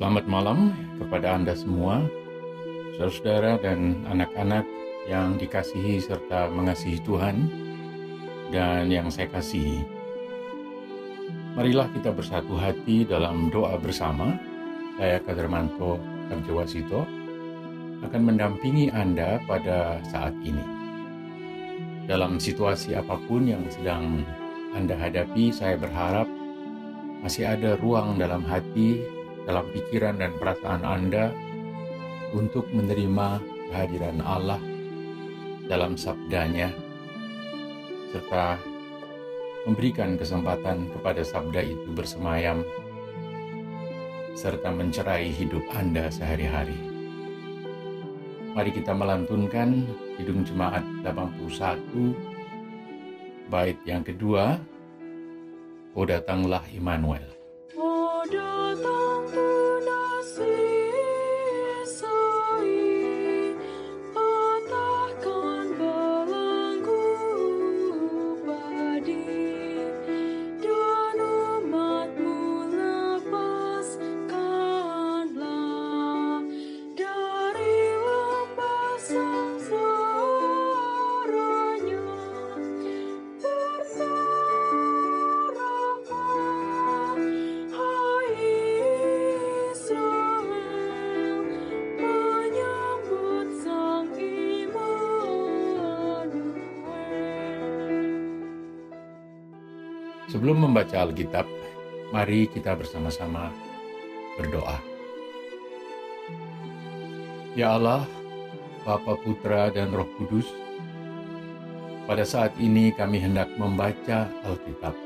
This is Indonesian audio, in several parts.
Selamat malam kepada Anda semua, saudara-saudara dan anak-anak yang dikasihi serta mengasihi Tuhan dan yang saya kasihi. Marilah kita bersatu hati dalam doa bersama. Saya Kadermanto Karjawasito akan mendampingi Anda pada saat ini. Dalam situasi apa pun yang sedang Anda hadapi, saya berharap masih ada ruang dalam hati, dalam pikiran dan perasaan Anda untuk menerima kehadiran Allah dalam sabdanya, serta memberikan kesempatan kepada sabda itu bersemayam, serta mencerai hidup Anda sehari-hari. Mari kita melantunkan Hidung Jemaat 81, bait yang kedua, O datanglah Immanuel. Sebelum membaca Alkitab, mari kita bersama-sama berdoa. Ya Allah, Bapa Putra dan Roh Kudus, pada saat ini kami hendak membaca Alkitab.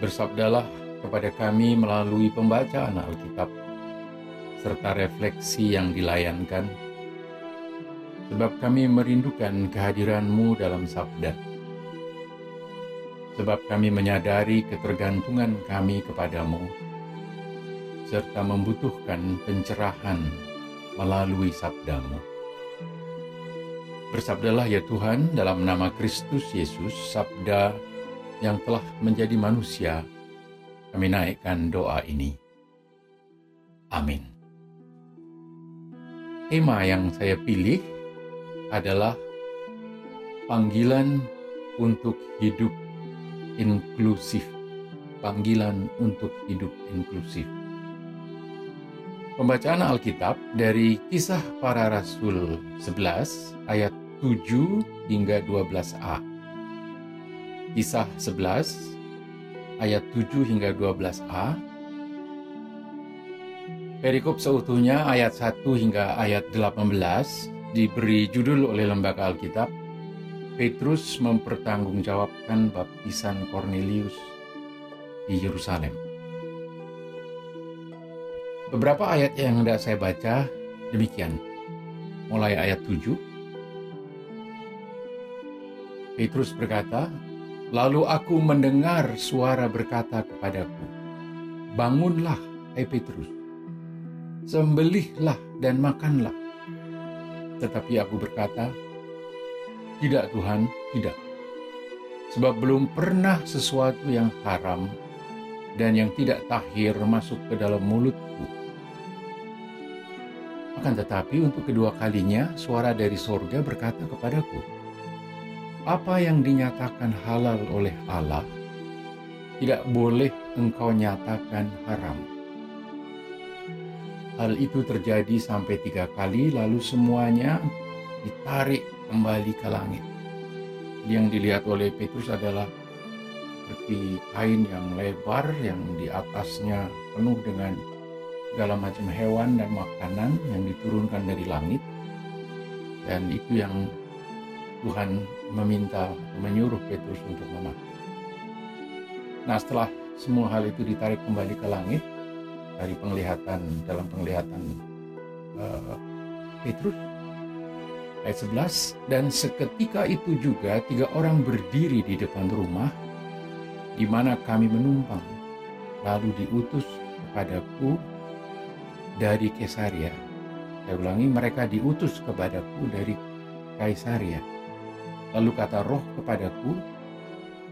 Bersabdalah kepada kami melalui pembacaan Alkitab, serta refleksi yang dilayankan, sebab kami merindukan kehadiran-Mu dalam sabda. Sebab kami menyadari ketergantungan kami kepadamu, serta membutuhkan pencerahan melalui sabdamu. Bersabdalah ya Tuhan dalam nama Kristus Yesus, sabda yang telah menjadi manusia, kami naikkan doa ini. Amin. Tema yang saya pilih adalah panggilan untuk hidup inklusif. Panggilan untuk hidup inklusif. Pembacaan Alkitab dari Kisah Para Rasul 11 ayat 7 hingga 12a. Kisah 11 ayat 7 hingga 12a. Perikop seutuhnya ayat 1 hingga ayat 18 diberi judul oleh lembaga Alkitab Petrus mempertanggungjawabkan baptisan Cornelius di Yerusalem. Beberapa ayat yang hendak saya baca demikian. Mulai ayat 7. Petrus berkata, Lalu aku mendengar suara berkata kepadaku, Bangunlah, hai Petrus, sembelihlah dan makanlah. Tetapi aku berkata, Tidak Tuhan, tidak. Sebab belum pernah sesuatu yang haram dan yang tidak tahir masuk ke dalam mulutku. Akan tetapi untuk kedua kalinya suara dari sorga berkata kepadaku, Apa yang dinyatakan halal oleh Allah, tidak boleh engkau nyatakan haram. Hal itu terjadi sampai tiga kali, lalu semuanya ditarik kembali ke langit. Yang dilihat oleh Petrus adalah seperti kain yang lebar yang di atasnya penuh dengan segala macam hewan dan makanan yang diturunkan dari langit. Dan itu yang Tuhan meminta, menyuruh Petrus untuk memakan. Nah setelah semua hal itu ditarik kembali ke langit, dari penglihatan dalam penglihatan uh, Petrus ayat 11 dan seketika itu juga tiga orang berdiri di depan rumah di mana kami menumpang lalu diutus kepadaku dari Kesaria saya ulangi mereka diutus kepadaku dari Kaisaria lalu kata roh kepadaku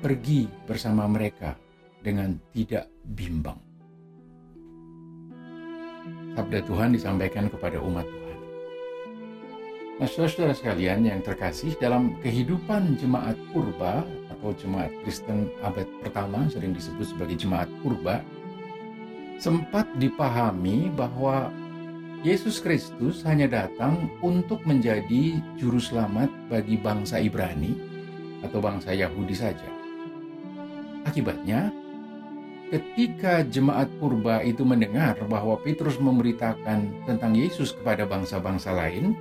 pergi bersama mereka dengan tidak bimbang. Sabda Tuhan disampaikan kepada umat. Nah, saudara-saudara sekalian yang terkasih dalam kehidupan jemaat purba atau jemaat Kristen abad pertama sering disebut sebagai jemaat purba, sempat dipahami bahwa Yesus Kristus hanya datang untuk menjadi juru selamat bagi bangsa Ibrani atau bangsa Yahudi saja. Akibatnya, ketika jemaat purba itu mendengar bahwa Petrus memberitakan tentang Yesus kepada bangsa-bangsa lain,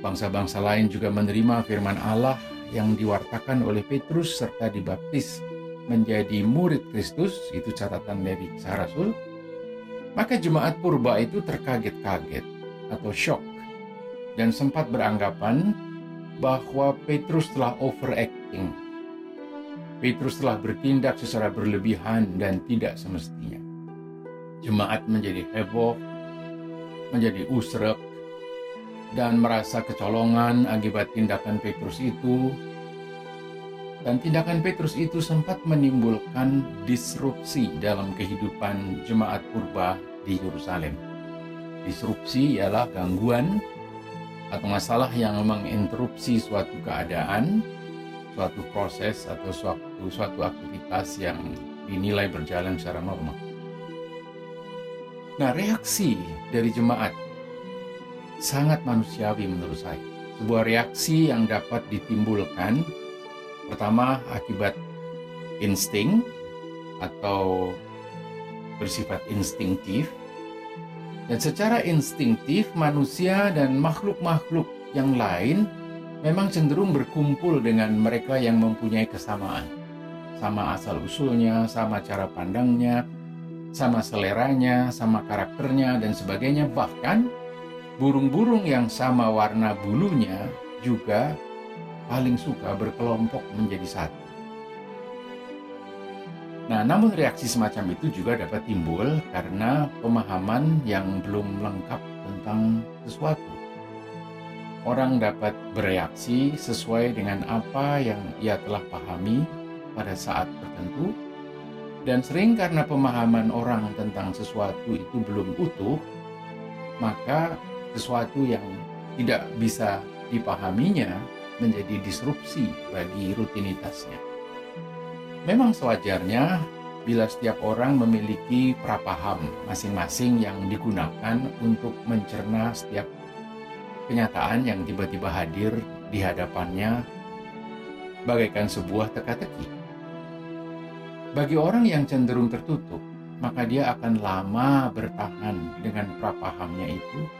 bangsa-bangsa lain juga menerima firman Allah yang diwartakan oleh Petrus serta dibaptis menjadi murid Kristus, itu catatan dari kisah Rasul, maka jemaat purba itu terkaget-kaget atau shock dan sempat beranggapan bahwa Petrus telah overacting Petrus telah bertindak secara berlebihan dan tidak semestinya. Jemaat menjadi heboh, menjadi usrek, dan merasa kecolongan akibat tindakan Petrus itu. Dan tindakan Petrus itu sempat menimbulkan disrupsi dalam kehidupan jemaat purba di Yerusalem. Disrupsi ialah gangguan atau masalah yang menginterupsi suatu keadaan suatu proses atau suatu suatu aktivitas yang dinilai berjalan secara normal. Nah, reaksi dari jemaat sangat manusiawi menurut saya. Sebuah reaksi yang dapat ditimbulkan pertama akibat insting atau bersifat instinktif dan secara instinktif manusia dan makhluk-makhluk yang lain memang cenderung berkumpul dengan mereka yang mempunyai kesamaan. Sama asal-usulnya, sama cara pandangnya, sama seleranya, sama karakternya, dan sebagainya. Bahkan burung-burung yang sama warna bulunya juga paling suka berkelompok menjadi satu. Nah, namun reaksi semacam itu juga dapat timbul karena pemahaman yang belum lengkap tentang sesuatu orang dapat bereaksi sesuai dengan apa yang ia telah pahami pada saat tertentu, dan sering karena pemahaman orang tentang sesuatu itu belum utuh, maka sesuatu yang tidak bisa dipahaminya menjadi disrupsi bagi rutinitasnya. Memang sewajarnya bila setiap orang memiliki prapaham masing-masing yang digunakan untuk mencerna setiap kenyataan yang tiba-tiba hadir di hadapannya bagaikan sebuah teka-teki. Bagi orang yang cenderung tertutup, maka dia akan lama bertahan dengan prapahamnya itu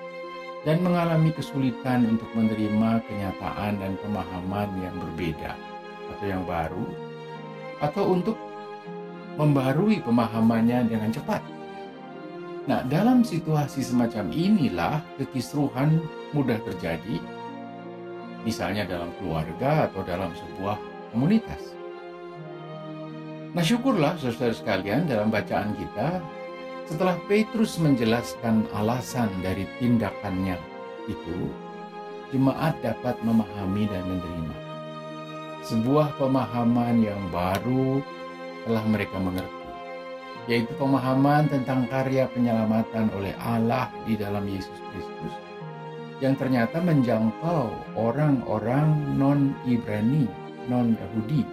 dan mengalami kesulitan untuk menerima kenyataan dan pemahaman yang berbeda atau yang baru, atau untuk membarui pemahamannya dengan cepat. Nah, dalam situasi semacam inilah kekisruhan mudah terjadi, misalnya dalam keluarga atau dalam sebuah komunitas. Nah syukurlah saudara sekalian dalam bacaan kita, setelah Petrus menjelaskan alasan dari tindakannya itu, jemaat dapat memahami dan menerima. Sebuah pemahaman yang baru telah mereka mengerti, yaitu pemahaman tentang karya penyelamatan oleh Allah di dalam Yesus Kristus yang ternyata menjangkau orang-orang non-Ibrani, non-Yahudi.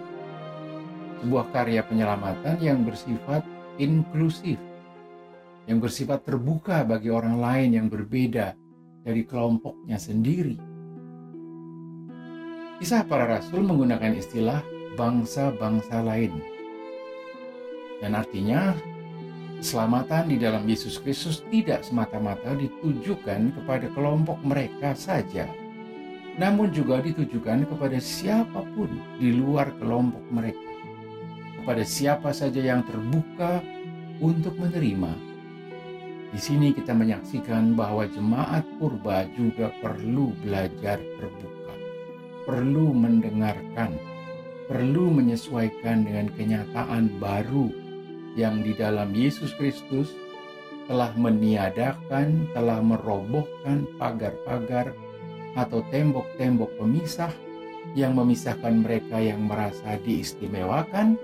Sebuah karya penyelamatan yang bersifat inklusif, yang bersifat terbuka bagi orang lain yang berbeda dari kelompoknya sendiri. Kisah para rasul menggunakan istilah bangsa-bangsa lain. Dan artinya Keselamatan di dalam Yesus Kristus tidak semata-mata ditujukan kepada kelompok mereka saja, namun juga ditujukan kepada siapa pun di luar kelompok mereka, kepada siapa saja yang terbuka untuk menerima. Di sini kita menyaksikan bahwa jemaat purba juga perlu belajar terbuka, perlu mendengarkan, perlu menyesuaikan dengan kenyataan baru yang di dalam Yesus Kristus telah meniadakan, telah merobohkan pagar-pagar atau tembok-tembok pemisah yang memisahkan mereka yang merasa diistimewakan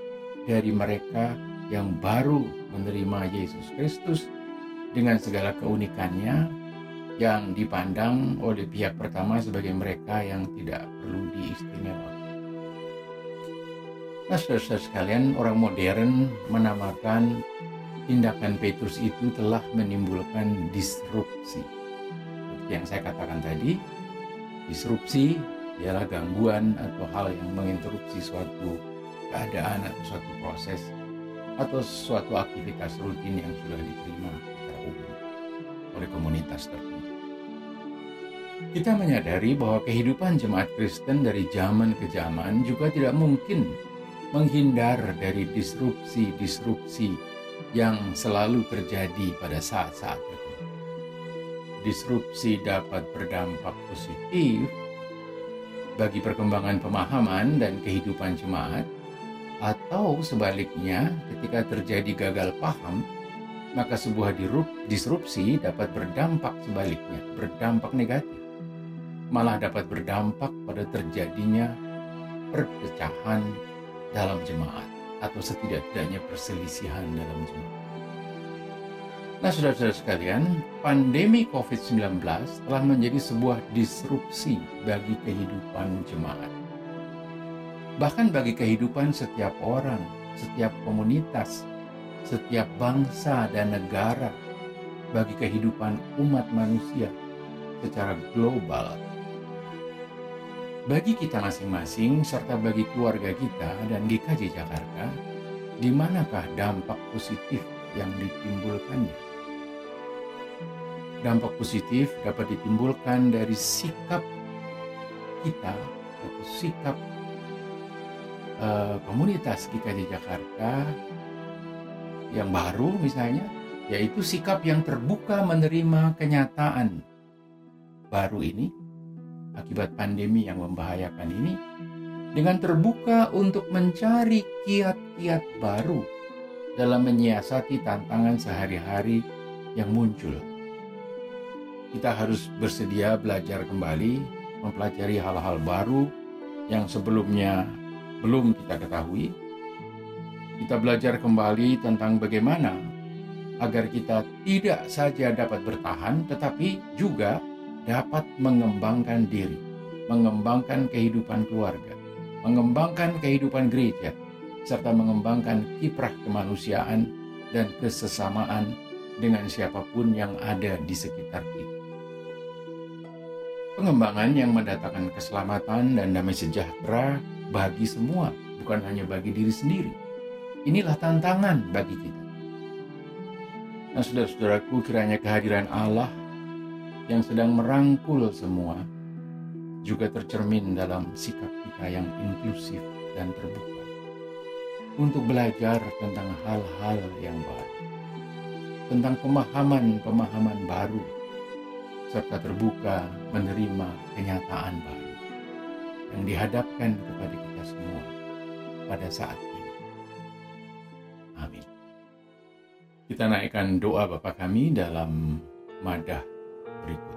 dari mereka yang baru menerima Yesus Kristus dengan segala keunikannya yang dipandang oleh pihak pertama sebagai mereka yang tidak perlu diistimewakan. Nah, saudara sekalian, orang modern menamakan tindakan Petrus itu telah menimbulkan disrupsi. Seperti yang saya katakan tadi, disrupsi ialah gangguan atau hal yang menginterupsi suatu keadaan atau suatu proses atau suatu aktivitas rutin yang sudah diterima oleh komunitas tertentu. Kita menyadari bahwa kehidupan jemaat Kristen dari zaman ke zaman juga tidak mungkin menghindar dari disrupsi-disrupsi yang selalu terjadi pada saat-saat tertentu. Disrupsi dapat berdampak positif bagi perkembangan pemahaman dan kehidupan jemaat, atau sebaliknya, ketika terjadi gagal paham, maka sebuah disrupsi dapat berdampak sebaliknya, berdampak negatif, malah dapat berdampak pada terjadinya perpecahan dalam jemaat atau setidak-tidaknya perselisihan dalam jemaat. Nah, saudara-saudara sekalian, pandemi COVID-19 telah menjadi sebuah disrupsi bagi kehidupan jemaat. Bahkan bagi kehidupan setiap orang, setiap komunitas, setiap bangsa dan negara, bagi kehidupan umat manusia secara global bagi kita masing-masing serta bagi keluarga kita dan GKJ Jakarta, di manakah dampak positif yang ditimbulkannya? Dampak positif dapat ditimbulkan dari sikap kita atau sikap uh, komunitas GKJ Jakarta yang baru misalnya, yaitu sikap yang terbuka menerima kenyataan baru ini akibat pandemi yang membahayakan ini dengan terbuka untuk mencari kiat-kiat baru dalam menyiasati tantangan sehari-hari yang muncul. Kita harus bersedia belajar kembali, mempelajari hal-hal baru yang sebelumnya belum kita ketahui. Kita belajar kembali tentang bagaimana agar kita tidak saja dapat bertahan, tetapi juga dapat mengembangkan diri, mengembangkan kehidupan keluarga, mengembangkan kehidupan gereja, serta mengembangkan kiprah kemanusiaan dan kesesamaan dengan siapa pun yang ada di sekitar kita. Pengembangan yang mendatangkan keselamatan dan damai sejahtera bagi semua, bukan hanya bagi diri sendiri. Inilah tantangan bagi kita. Nah, saudara-saudaraku, kiranya kehadiran Allah yang sedang merangkul semua juga tercermin dalam sikap kita yang inklusif dan terbuka untuk belajar tentang hal-hal yang baru, tentang pemahaman-pemahaman baru, serta terbuka menerima kenyataan baru yang dihadapkan kepada kita semua pada saat Kita naikkan doa Bapa kami dalam madah berikut.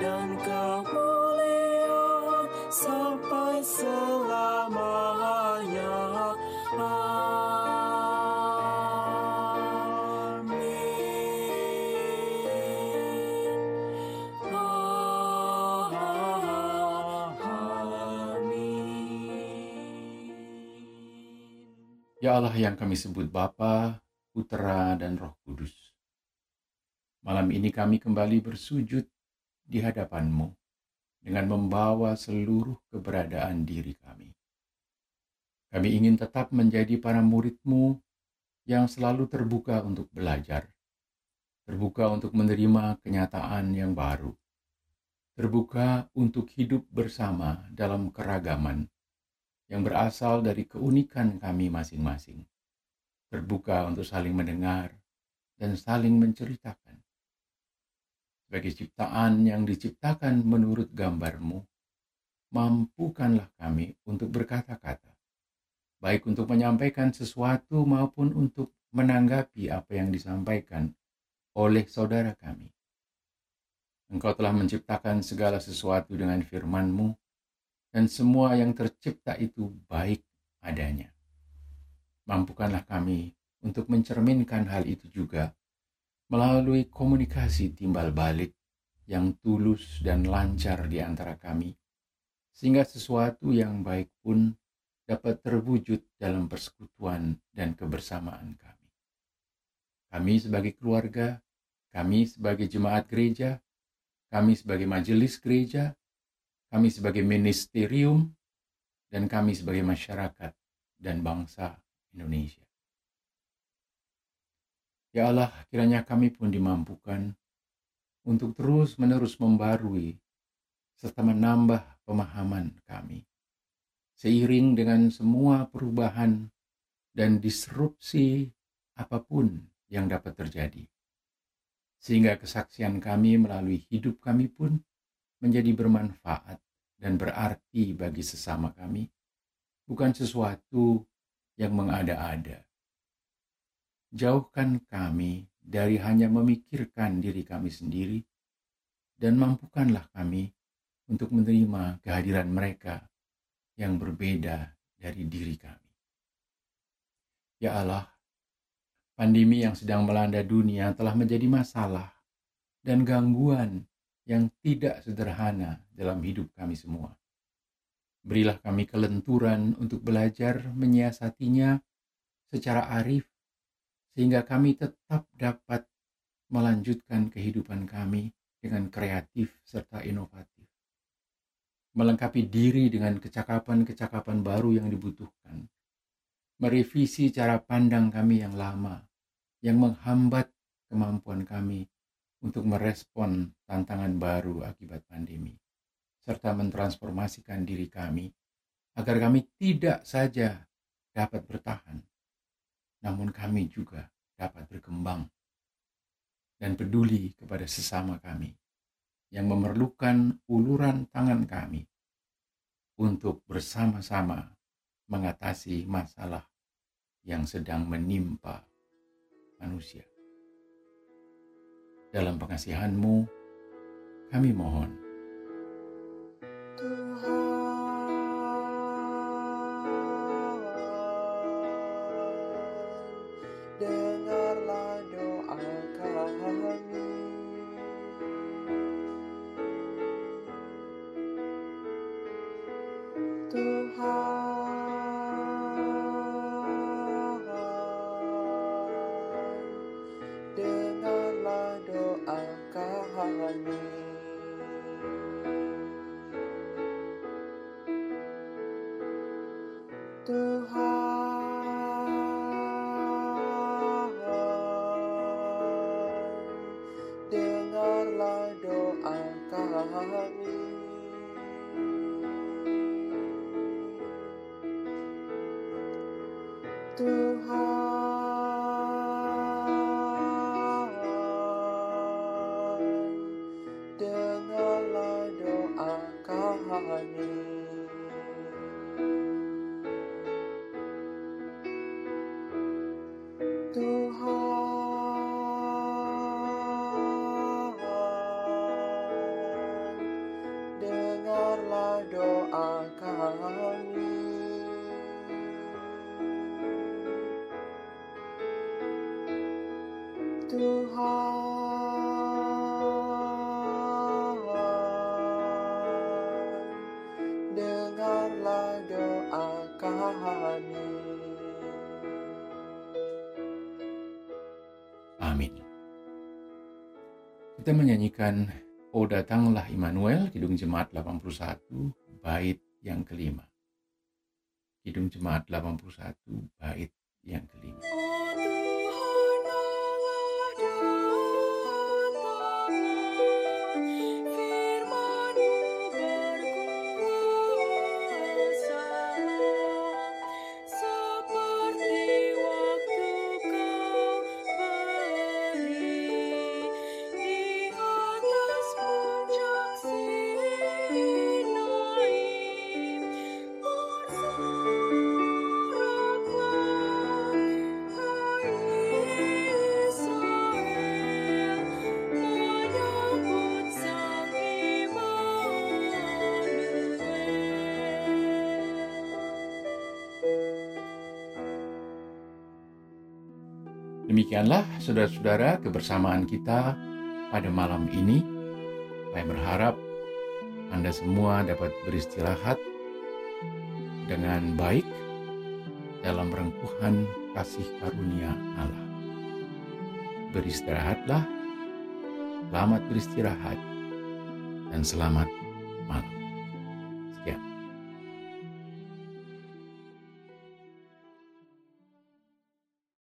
dan kemuliaan sampai selamanya. Ya Allah yang kami sebut Bapa, Putra, dan Roh Kudus. Malam ini kami kembali bersujud di hadapan-Mu dengan membawa seluruh keberadaan diri kami. Kami ingin tetap menjadi para murid-Mu yang selalu terbuka untuk belajar, terbuka untuk menerima kenyataan yang baru, terbuka untuk hidup bersama dalam keragaman yang berasal dari keunikan kami masing-masing, terbuka untuk saling mendengar dan saling menceritakan. Sebagai ciptaan yang diciptakan menurut gambarmu, mampukanlah kami untuk berkata-kata, baik untuk menyampaikan sesuatu maupun untuk menanggapi apa yang disampaikan oleh saudara kami. Engkau telah menciptakan segala sesuatu dengan firman-Mu, dan semua yang tercipta itu baik adanya. Mampukanlah kami untuk mencerminkan hal itu juga melalui komunikasi timbal balik yang tulus dan lancar di antara kami, sehingga sesuatu yang baik pun dapat terwujud dalam persekutuan dan kebersamaan kami. Kami sebagai keluarga, kami sebagai jemaat gereja, kami sebagai majelis gereja, kami sebagai ministerium, dan kami sebagai masyarakat dan bangsa Indonesia. Ya Allah, kiranya kami pun dimampukan untuk terus-menerus membarui serta menambah pemahaman kami. Seiring dengan semua perubahan dan disrupsi apa pun yang dapat terjadi. Sehingga kesaksian kami melalui hidup kami pun menjadi bermanfaat dan berarti bagi sesama kami, bukan sesuatu yang mengada-ada. Jauhkan kami dari hanya memikirkan diri kami sendiri, dan mampukanlah kami untuk menerima kehadiran mereka yang berbeda dari diri kami. Ya Allah, pandemi yang sedang melanda dunia telah menjadi masalah dan gangguan yang tidak sederhana dalam hidup kami semua. Berilah kami kelenturan untuk belajar menyiasatinya secara arif, sehingga kami tetap dapat melanjutkan kehidupan kami dengan kreatif serta inovatif. Melengkapi diri dengan kecakapan-kecakapan baru yang dibutuhkan. Merevisi cara pandang kami yang lama, yang menghambat kemampuan kami untuk merespon tantangan baru akibat pandemi, serta mentransformasikan diri kami agar kami tidak saja dapat bertahan, namun kami juga dapat berkembang dan peduli kepada sesama kami yang memerlukan uluran tangan kami untuk bersama-sama mengatasi masalah yang sedang menimpa manusia. Dalam pengasihanmu, kami mohon. dengarlah Kita menyanyikan Oh Datanglah Immanuel, Kidung Jemaat 81, bait yang kelima. Kidung Jemaat 81, bait yang kelima. Demikianlah saudara-saudara kebersamaan kita pada malam ini. Saya berharap Anda semua dapat beristirahat dengan baik dalam rengkuhan kasih karunia Allah. Beristirahatlah, selamat beristirahat, dan selamat.